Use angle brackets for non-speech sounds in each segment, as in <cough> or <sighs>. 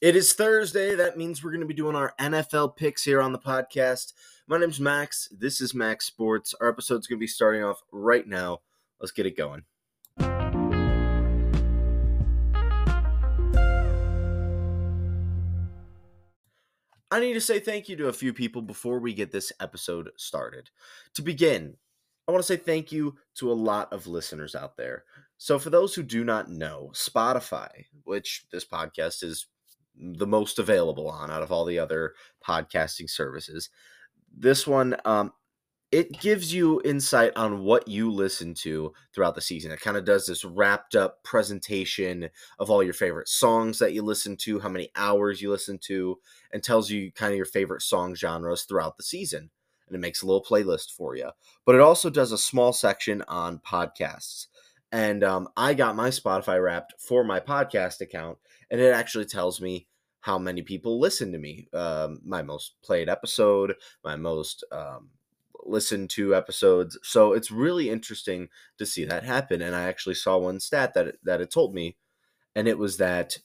It is Thursday. That means we're going to be doing our NFL picks here on the podcast. My name's Max. This is Max'd Sports. Our episode's going to be starting off right now. Let's get it going. I need to say thank you to a few people before we get this episode started. To begin, I want to say thank you to a lot of listeners out there. So, for those who do not know, Spotify, which this podcast is the most available on out of all the other podcasting services. This one, um, it gives you insight on what you listen to throughout the season. It kind of does this wrapped up presentation of all your favorite songs that you listen to, how many hours you listen to, and tells you kind of your favorite song genres throughout the season. And it makes a little playlist for you. But it also does a small section on podcasts. And um, I got my Spotify wrapped for my podcast account, and it actually tells me how many people listen to me. Um, my most played episode, my most um, listened to episodes. So it's really interesting to see that happen. And I actually saw one stat that it, that it told me, and it was that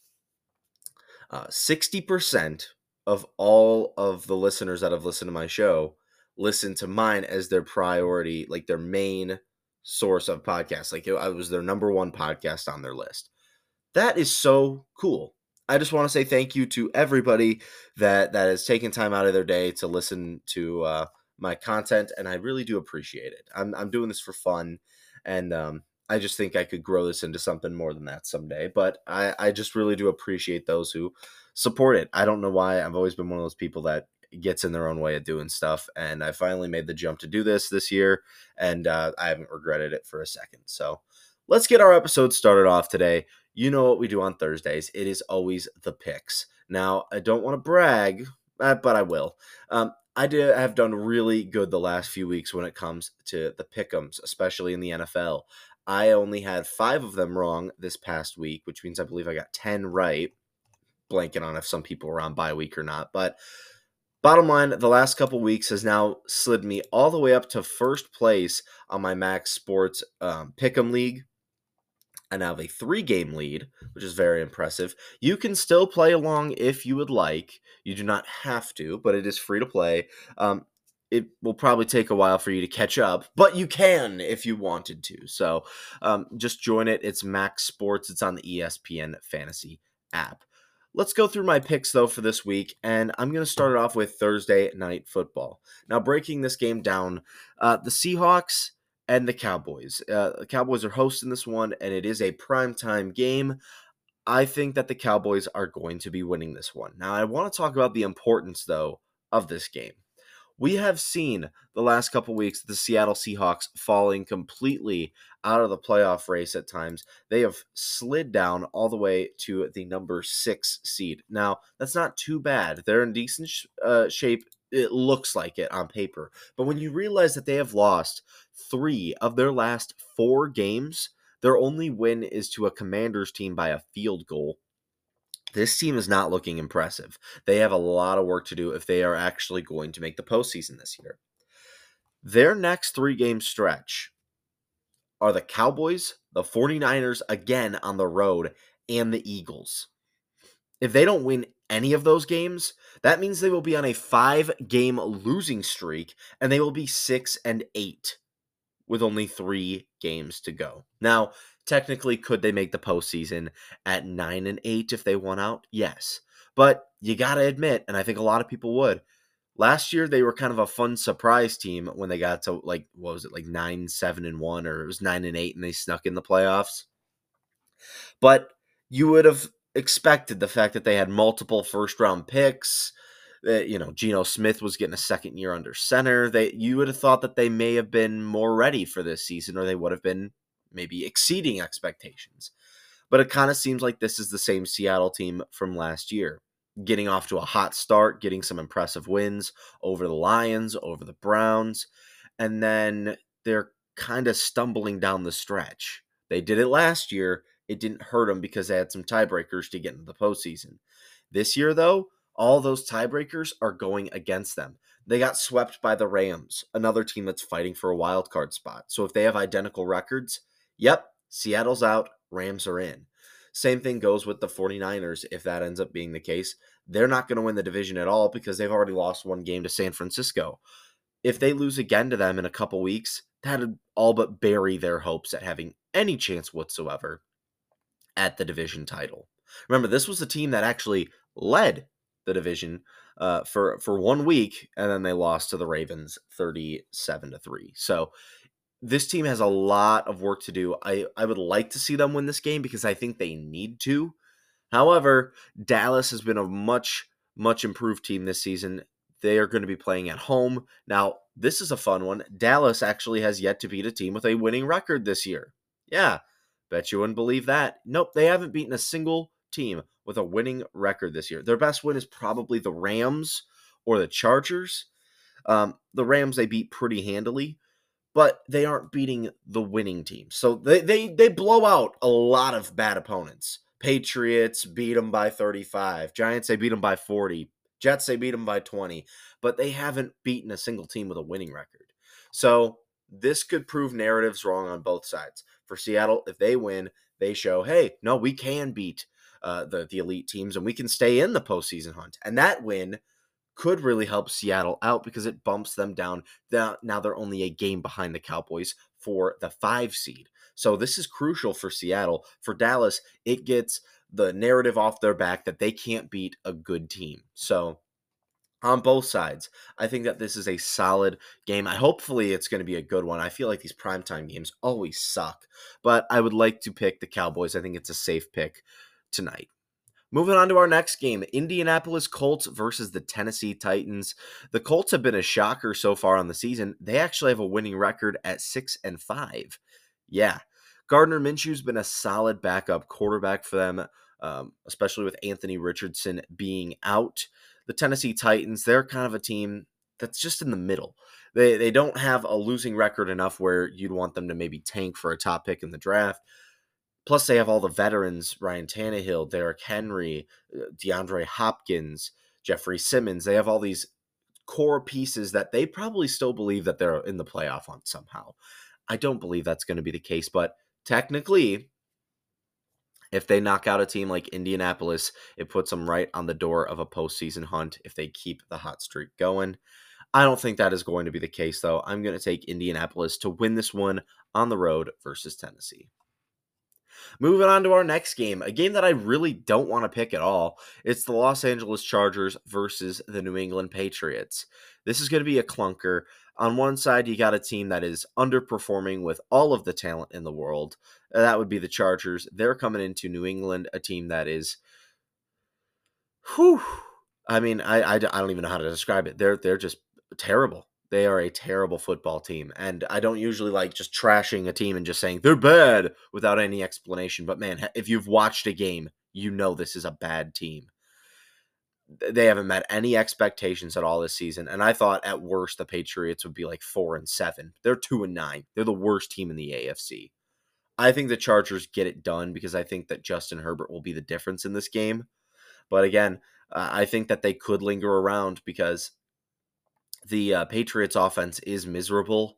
uh, sixty percent of all of the listeners that have listened to my show listen to mine as their priority, like their main source of podcasts. Like it, I was their number one podcast on their list. That is so cool. I just want to say thank you to everybody that that has taken time out of their day to listen to uh, my content, and I really do appreciate it. I'm I'm doing this for fun, and um, I just think I could grow this into something more than that someday. But I I just really do appreciate those who support it. I don't know why. I've always been one of those people that gets in their own way of doing stuff, and I finally made the jump to do this this year, and uh, I haven't regretted it for a second. So let's get our episode started off today you know what we do on Thursdays. It is always the picks. Now, I don't want to brag, uh, but I will. Um, I did have done really good the last few weeks when it comes to the pick'ems, especially in the NFL. I only had five of them wrong this past week, which means I believe I got ten right. Blanking on if some people were on bye week or not, but bottom line, the last couple weeks has now slid me all the way up to first place on my Max'd Sports um, Pick'em League Now have a three game lead, which is very impressive. You can still play along if you would like. You do not have to, but it is free to play. Um, it will probably take a while for you to catch up, but you can if you wanted to. So um, just join it. It's Max'd Sports, it's on the ESPN Fantasy app. Let's go through my picks though for this week, and I'm going to start it off with Thursday night football. Now, breaking this game down, uh, the Seahawks and the Cowboys. Uh, the Cowboys are hosting this one, and it is a primetime game. I think that the Cowboys are going to be winning this one. Now, I want to talk about the importance, though, of this game. We have seen the last couple weeks the Seattle Seahawks falling completely out of the playoff race at times. They have slid down all the way to the number six seed. Now, that's not too bad. They're in decent sh- uh, shape it looks like it on paper. But when you realize that they have lost three of their last four games, their only win is to a Commanders team by a field goal. This team is not looking impressive. They have a lot of work to do if they are actually going to make the postseason this year. Their next three game stretch are the Cowboys, the 49ers again on the road, and the Eagles. If they don't win any of those games, that means they will be on a five game losing streak and they will be six and eight with only three games to go. Now, technically, could they make the postseason at nine and eight if they won out? Yes. But you got to admit, and I think a lot of people would, last year they were kind of a fun surprise team when they got to like, what was it, like nine, seven, and one, or it was nine and eight and they snuck in the playoffs. But you would have expected the fact that they had multiple first round picks. That you know, Geno Smith was getting a second year under center. They you would have thought that they may have been more ready for this season, or they would have been maybe exceeding expectations. But it kind of seems like this is the same Seattle team from last year. Getting off to a hot start, getting some impressive wins over the Lions, over the Browns, and then they're kind of stumbling down the stretch. They did it last year it didn't hurt them because they had some tiebreakers to get into the postseason. This year, though, all those tiebreakers are going against them. They got swept by the Rams, another team that's fighting for a wild card spot. So if they have identical records, yep, Seattle's out, Rams are in. Same thing goes with the 49ers if that ends up being the case. They're not going to win the division at all because they've already lost one game to San Francisco. If they lose again to them in a couple weeks, that'd all but bury their hopes at having any chance whatsoever at the division title. Remember, this was the team that actually led the division uh, for for one week, and then they lost to the Ravens, thirty-seven to three. So this team has a lot of work to do. I I would like to see them win this game because I think they need to. However, Dallas has been a much much improved team this season. They are going to be playing at home. Now, this is a fun one. Dallas actually has yet to beat a team with a winning record this year. Yeah, bet you wouldn't believe that. Nope, they haven't beaten a single team with a winning record this year. Their best win is probably the Rams or the Chargers. Um, the Rams they beat pretty handily, but they aren't beating the winning team. So they they they blow out a lot of bad opponents. Patriots beat them by 35. Giants they beat them by 40. Jets they beat them by 20, but they haven't beaten a single team with a winning record. So this could prove narratives wrong on both sides. For Seattle, if they win, they show, hey, no, we can beat uh, the the elite teams, and we can stay in the postseason hunt. And that win could really help Seattle out because it bumps them down. Now they're only a game behind the Cowboys for the five seed. So this is crucial for Seattle. For Dallas, it gets the narrative off their back that they can't beat a good team. So on both sides. I think that this is a solid game. I hopefully it's going to be a good one. I feel like these primetime games always suck, but I would like to pick the Cowboys. I think it's a safe pick tonight. Moving on to our next game Indianapolis Colts versus the Tennessee Titans. The Colts have been a shocker so far on the season. They actually have a winning record at 6 and 5. Yeah. Gardner Minshew's been a solid backup quarterback for them, um, especially with Anthony Richardson being out. The Tennessee Titans, they're kind of a team that's just in the middle. They, they don't have a losing record enough where you'd want them to maybe tank for a top pick in the draft Plus, they have all the veterans Ryan Tannehill, Derrick Henry, uh, DeAndre Hopkins, Jeffrey Simmons. They have all these core pieces that they probably still believe that they're in the playoff hunt somehow. I don't believe that's going to be the case, but technically, if they knock out a team like Indianapolis, it puts them right on the door of a postseason hunt if they keep the hot streak going. I don't think that is going to be the case, though. I'm going to take Indianapolis to win this one on the road versus Tennessee. Moving on to our next game, a game that I really don't want to pick at all. It's the Los Angeles Chargers versus the New England Patriots. This is going to be a clunker. On one side, you got a team that is underperforming with all of the talent in the world. Uh, that would be the Chargers. They're coming into New England, a team that is, whew. I mean, I, I, I don't even know how to describe it. They're they're just terrible. They are a terrible football team. And I don't usually like just trashing a team and just saying they're bad without any explanation. But man, if you've watched a game, you know this is a bad team. They haven't met any expectations at all this season. And I thought at worst the Patriots would be like four and seven. They're two and nine. They're the worst team in the AFC. I think the Chargers get it done because I think that Justin Herbert will be the difference in this game. But again, uh, I think that they could linger around because the uh, Patriots offense is miserable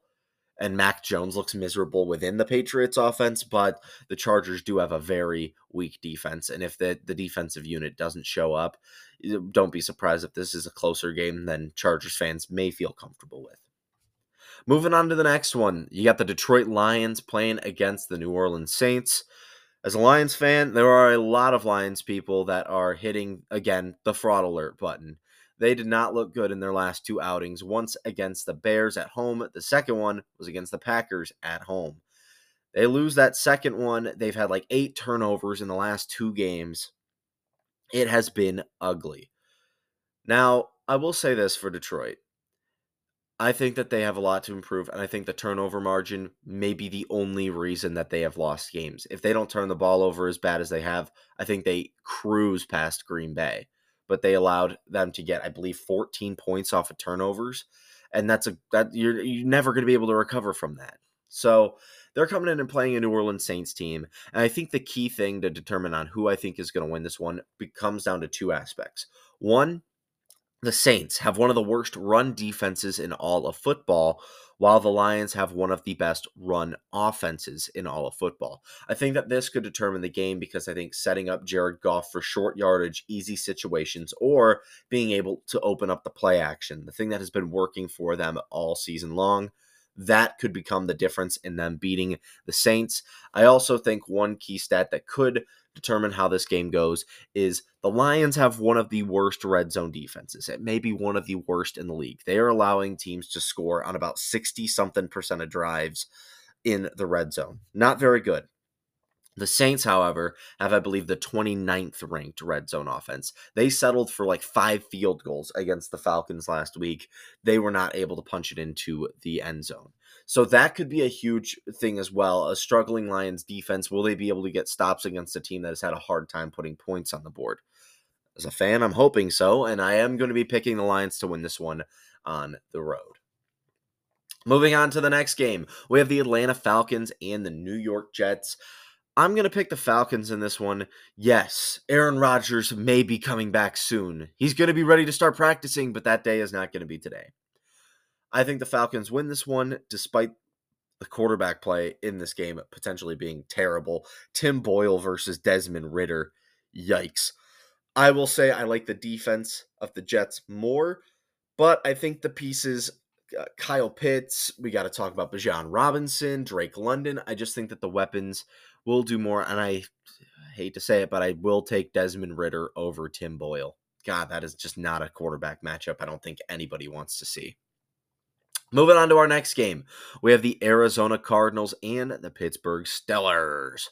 and Mac Jones looks miserable within the Patriots offense, but the Chargers do have a very weak defense. And if the, the defensive unit doesn't show up, don't be surprised if this is a closer game than Chargers fans may feel comfortable with. Moving on to the next one, you got the Detroit Lions playing against the New Orleans Saints. As a Lions fan, there are a lot of Lions people that are hitting, again, the fraud alert button. They did not look good in their last two outings. Once against the Bears at home, the second one was against the Packers at home. They lose that second one. They've had like eight turnovers in the last two games. It has been ugly. Now, I will say this for Detroit. I think that they have a lot to improve, and I think the turnover margin may be the only reason that they have lost games. If they don't turn the ball over as bad as they have, I think they cruise past Green Bay but they allowed them to get, I believe, 14 points off of turnovers, and that's a that you're you're never going to be able to recover from that. So they're coming in and playing a New Orleans Saints team, and I think the key thing to determine on who I think is going to win this one comes down to two aspects. One, the Saints have one of the worst run defenses in all of football, while the Lions have one of the best run offenses in all of football. I think that this could determine the game because I think setting up Jared Goff for short yardage, easy situations, or being able to open up the play action, the thing that has been working for them all season long, that could become the difference in them beating the Saints. I also think one key stat that could determine how this game goes is the Lions have one of the worst red zone defenses. It may be one of the worst in the league. They are allowing teams to score on about 60 something percent of drives in the red zone. Not very good. The Saints, however, have, I believe, the 29th ranked red zone offense. They settled for like five field goals against the Falcons last week. They were not able to punch it into the end zone. So that could be a huge thing as well. A struggling Lions defense, will they be able to get stops against a team that has had a hard time putting points on the board? As a fan, I'm hoping so, and I am going to be picking the Lions to win this one on the road. Moving on to the next game, we have the Atlanta Falcons and the New York Jets. I'm going to pick the Falcons in this one. Yes, Aaron Rodgers may be coming back soon. He's going to be ready to start practicing, but that day is not going to be today. I think the Falcons win this one despite the quarterback play in this game potentially being terrible. Tim Boyle versus Desmond Ridder. Yikes. I will say I like the defense of the Jets more, but I think the pieces uh, Kyle Pitts, we got to talk about Bijan Robinson, Drake London. I just think that the weapons will do more. And I hate to say it, but I will take Desmond Ridder over Tim Boyle. God, that is just not a quarterback matchup I don't think anybody wants to see. Moving on to our next game, we have the Arizona Cardinals and the Pittsburgh Steelers.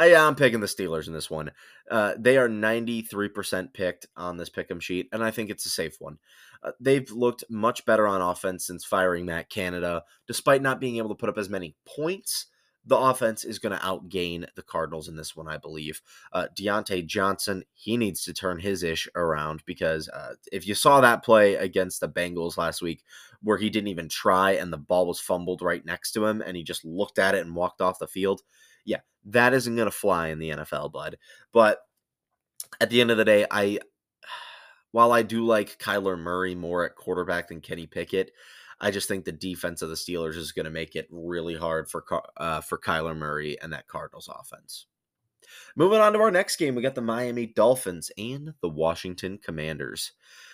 Uh, yeah, I'm picking the Steelers in this one. Uh, they are 93% picked on this pick'em sheet, and I think it's a safe one. Uh, they've looked much better on offense since firing Matt Canada, despite not being able to put up as many points the offense is going to outgain the Cardinals in this one, I believe. Uh, Diontae Johnson, he needs to turn his ish around because uh, if you saw that play against the Bengals last week where he didn't even try and the ball was fumbled right next to him and he just looked at it and walked off the field, yeah, that isn't going to fly in the NFL, bud. But at the end of the day, I. <sighs> While I do like Kyler Murray more at quarterback than Kenny Pickett, I just think the defense of the Steelers is going to make it really hard for uh, for Kyler Murray and that Cardinals offense. Moving on to our next game, we got the Miami Dolphins and the Washington Commanders.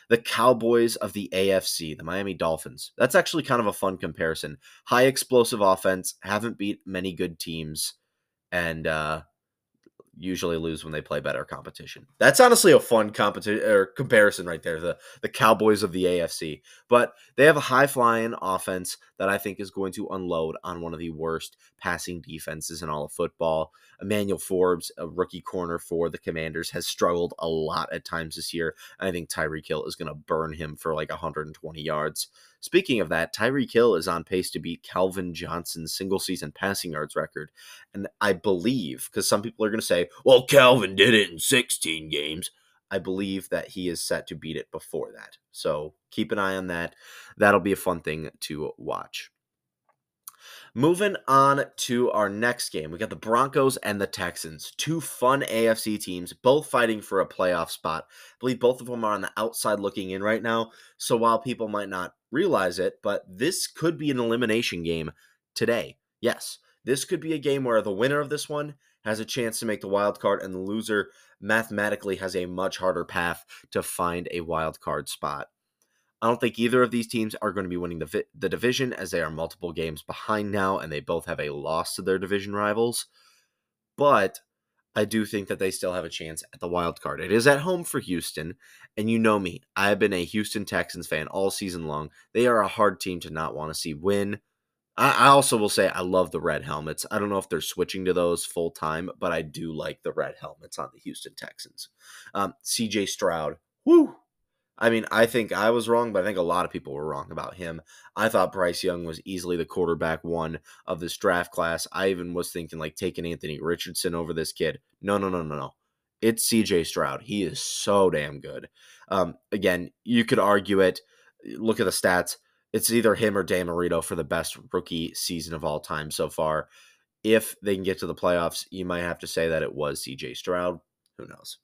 The Cowboys of the AFC, the Miami Dolphins. That's actually kind of a fun comparison. High explosive offense, haven't beat many good teams, and uh, usually lose when they play better competition. That's honestly a fun competition or comparison right there. The the Cowboys of the AFC, but they have a high flying offense that I think is going to unload on one of the worst passing defenses in all of football. Emmanuel Forbes, a rookie corner for the Commanders, has struggled a lot at times this year. I think Tyreek Hill is going to burn him for like 120 yards. Speaking of that, Tyreek Hill is on pace to beat Calvin Johnson's single season passing yards record. And I believe, because some people are going to say, well, Calvin did it in 16 games. I believe that he is set to beat it before that. So keep an eye on that. That'll be a fun thing to watch. Moving on to our next game, we got the Broncos and the Texans, two fun AFC teams, both fighting for a playoff spot. I believe both of them are on the outside looking in right now. So while people might not realize it, but this could be an elimination game today. Yes, this could be a game where the winner of this one has a chance to make the wild card, and the loser mathematically has a much harder path to find a wild card spot. I don't think either of these teams are going to be winning the the division as they are multiple games behind now and they both have a loss to their division rivals. But I do think that they still have a chance at the wild card. It is at home for Houston, and you know me. I have been a Houston Texans fan all season long. They are a hard team to not want to see win. I, also will say I love the red helmets. I don't know if they're switching to those full time, but I do like the red helmets on the Houston Texans. Um, CJ Stroud, whoo, I mean, I think I was wrong, but I think a lot of people were wrong about him. I thought Bryce Young was easily the quarterback one of this draft class. I even was thinking like taking Anthony Richardson over this kid. No, no, no, no, no. It's CJ Stroud. He is so damn good. Um, again, you could argue it. Look at the stats. It's either him or Dan Marino for the best rookie season of all time so far. If they can get to the playoffs, you might have to say that it was CJ Stroud. Who knows?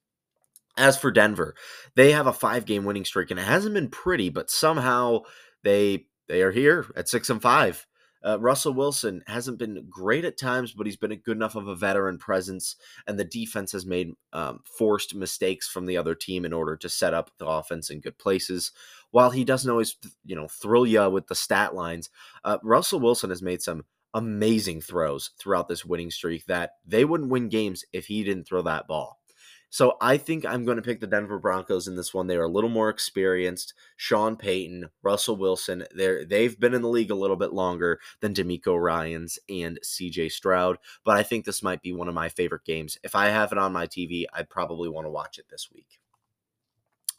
As for Denver, they have a five game winning streak, and it hasn't been pretty, but somehow they they are here at six and five. Uh, Russell Wilson hasn't been great at times, but he's been a good enough of a veteran presence, and the defense has made um, forced mistakes from the other team in order to set up the offense in good places. While he doesn't always, you know, thrill you with the stat lines, uh, Russell Wilson has made some amazing throws throughout this winning streak that they wouldn't win games if he didn't throw that ball. So I think I'm going to pick the Denver Broncos in this one. They are a little more experienced. Sean Payton, Russell Wilson, they're they've been in the league a little bit longer than DeMeco Ryans and CJ Stroud, but I think this might be one of my favorite games. If I have it on my TV, I'd probably want to watch it this week.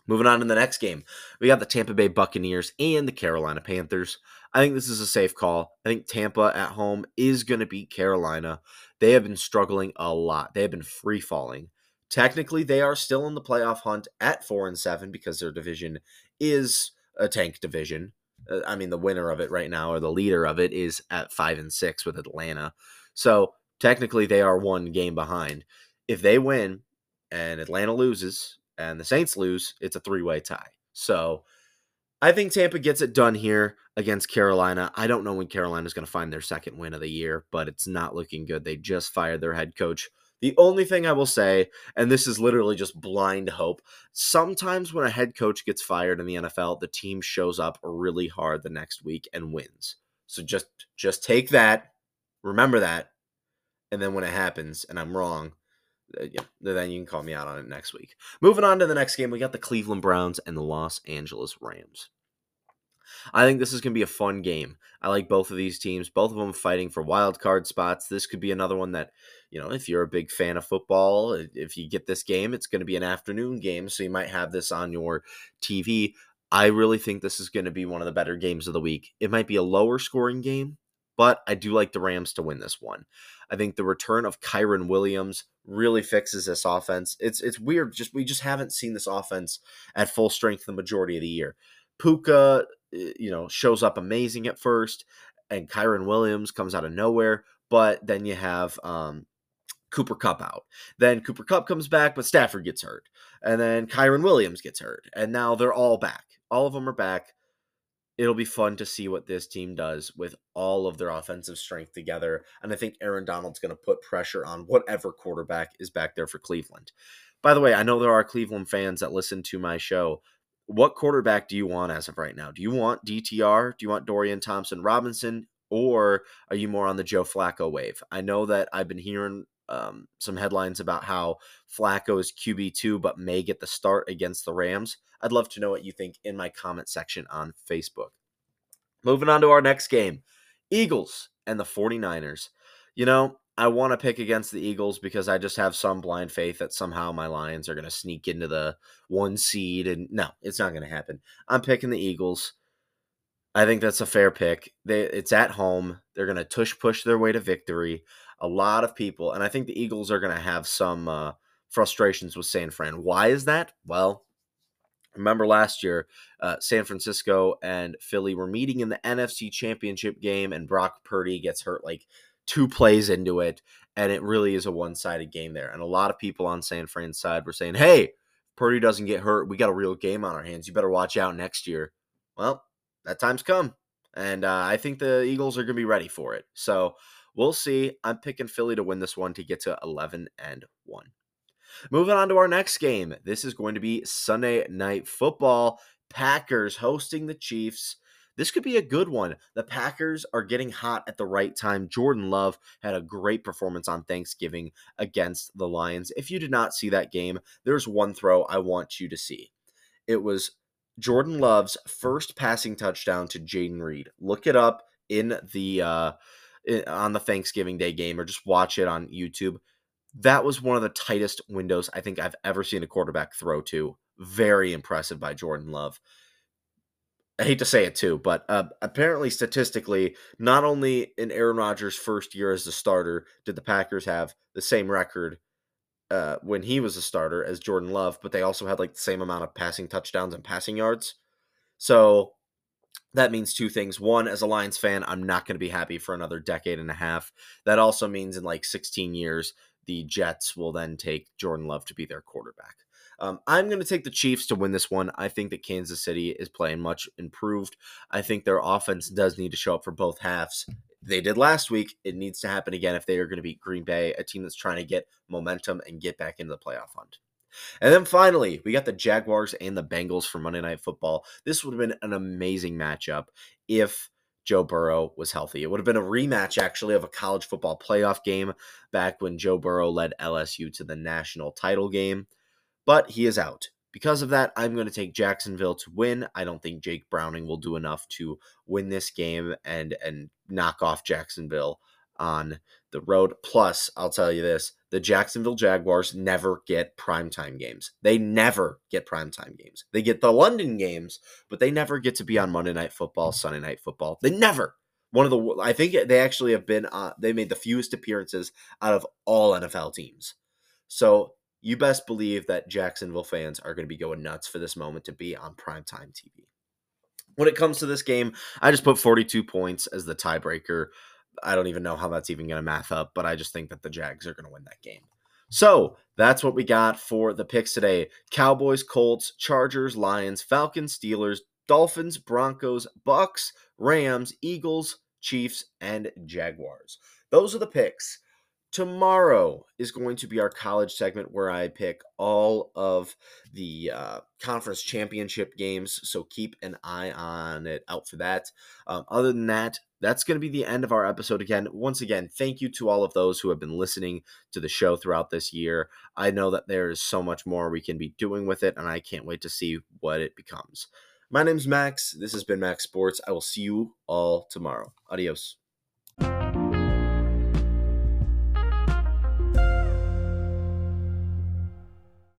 Moving on to the next game, we got the Tampa Bay Buccaneers and the Carolina Panthers. I think this is a safe call. I think Tampa at home is going to beat Carolina. They have been struggling a lot. They have been free falling. Technically, they are still in the playoff hunt at four and seven because their division is a tank division. Uh, I mean, the winner of it right now, or the leader of it, is at five and six with Atlanta. So technically, they are one game behind. If they win and Atlanta loses and the Saints lose, it's a three way tie. So I think Tampa gets it done here against Carolina. I don't know when Carolina is going to find their second win of the year, but it's not looking good. They just fired their head coach the only thing I will say, and this is literally just blind hope, sometimes when a head coach gets fired in the NFL, the team shows up really hard the next week and wins. So just just take that, remember that, and then when it happens and I'm wrong, uh, yeah, then you can call me out on it next week. Moving on to the next game, we got the Cleveland Browns and the Los Angeles Rams. I think this is going to be a fun game. I like both of these teams, both of them fighting for wild card spots. This could be another one that, you know, if you're a big fan of football, if you get this game, it's going to be an afternoon game, so you might have this on your TV. I really think this is going to be one of the better games of the week. It might be a lower scoring game, but I do like the Rams to win this one. I think the return of Kyren Williams really fixes this offense. It's it's weird, just we just haven't seen this offense at full strength the majority of the year. Puka you know, shows up amazing at first, and Kyren Williams comes out of nowhere. But then you have um, Cooper Kupp out. Then Cooper Kupp comes back, but Stafford gets hurt. And then Kyren Williams gets hurt. And now they're all back. All of them are back. It'll be fun to see what this team does with all of their offensive strength together. And I think Aaron Donald's going to put pressure on whatever quarterback is back there for Cleveland. By the way, I know there are Cleveland fans that listen to my show what quarterback do you want as of right now? Do you want DTR? Do you want Dorian Thompson Robinson? Or are you more on the Joe Flacco wave? I know that I've been hearing um, some headlines about how Flacco is QB2 but may get the start against the Rams. I'd love to know what you think in my comment section on Facebook. Moving on to our next game Eagles and the 49ers. You know, I want to pick against the Eagles because I just have some blind faith that somehow my Lions are going to sneak into the one seed. And no, it's not going to happen. I'm picking the Eagles. I think that's a fair pick. They, it's at home. They're going to tush push their way to victory. A lot of people, and I think the Eagles are going to have some uh, frustrations with San Fran. Why is that? Well, remember last year, uh, San Francisco and Philly were meeting in the NFC Championship game, and Brock Purdy gets hurt like two plays into it, and it really is a one sided game there. And a lot of people on San Fran's side were saying, hey, Purdy doesn't get hurt. We got a real game on our hands. You better watch out next year. Well, that time's come. And uh, I think the Eagles are going to be ready for it. So we'll see. I'm picking Philly to win this one to get to 11 and 1. Moving on to our next game. This is going to be Sunday Night Football. Packers hosting the Chiefs. This could be a good one. The Packers are getting hot at the right time. Jordan Love had a great performance on Thanksgiving against the Lions. If you did not see that game, there's one throw I want you to see. It was Jordan Love's first passing touchdown to Jayden Reed. Look it up in the uh, on the Thanksgiving Day game, or just watch it on YouTube. That was one of the tightest windows I think I've ever seen a quarterback throw to. Very impressive by Jordan Love. I hate to say it too, but uh, apparently statistically, not only in Aaron Rodgers' first year as the starter did the Packers have the same record uh, when he was a starter as Jordan Love, but they also had like the same amount of passing touchdowns and passing yards. So that means two things. One, as a Lions fan, I'm not going to be happy for another decade and a half. That also means in like 16 years, the Jets will then take Jordan Love to be their quarterback. Um, I'm going to take the Chiefs to win this one. I think that Kansas City is playing much improved. I think their offense does need to show up for both halves. They did last week. It needs to happen again if they are going to beat Green Bay, a team that's trying to get momentum and get back into the playoff hunt. And then finally, we got the Jaguars and the Bengals for Monday Night Football. This would have been an amazing matchup if Joe Burrow was healthy. It would have been a rematch, actually, of a college football playoff game back when Joe Burrow led LSU to the national title game. But he is out. Because of that, I'm going to take Jacksonville to win. I don't think Jake Browning will do enough to win this game and and knock off Jacksonville on the road. Plus, I'll tell you this the Jacksonville Jaguars never get primetime games. They never get primetime games. They get the London games, but they never get to be on Monday Night Football, Sunday Night Football. They never. One of the, I think they actually have been, uh, they made the fewest appearances out of all NFL teams. So you best believe that Jacksonville fans are going to be going nuts for this moment to be on primetime TV. When it comes to this game, I just put 42 points as the tiebreaker. I don't even know how that's even going to math up, but I just think that the Jags are going to win that game. So that's what we got for the picks today Cowboys, Colts, Chargers, Lions, Falcons, Steelers, Dolphins, Broncos, Bucks, Rams, Eagles, Chiefs, and Jaguars. Those are the picks. Tomorrow is going to be our college segment where I pick all of the uh, conference championship games. So keep an eye on it out for that. Um, other than that, that's going to be the end of our episode again. Once again, thank you to all of those who have been listening to the show throughout this year. I know that there is so much more we can be doing with it, and I can't wait to see what it becomes. My name's Max. This has been Max'd Sports. I will see you all tomorrow. Adios.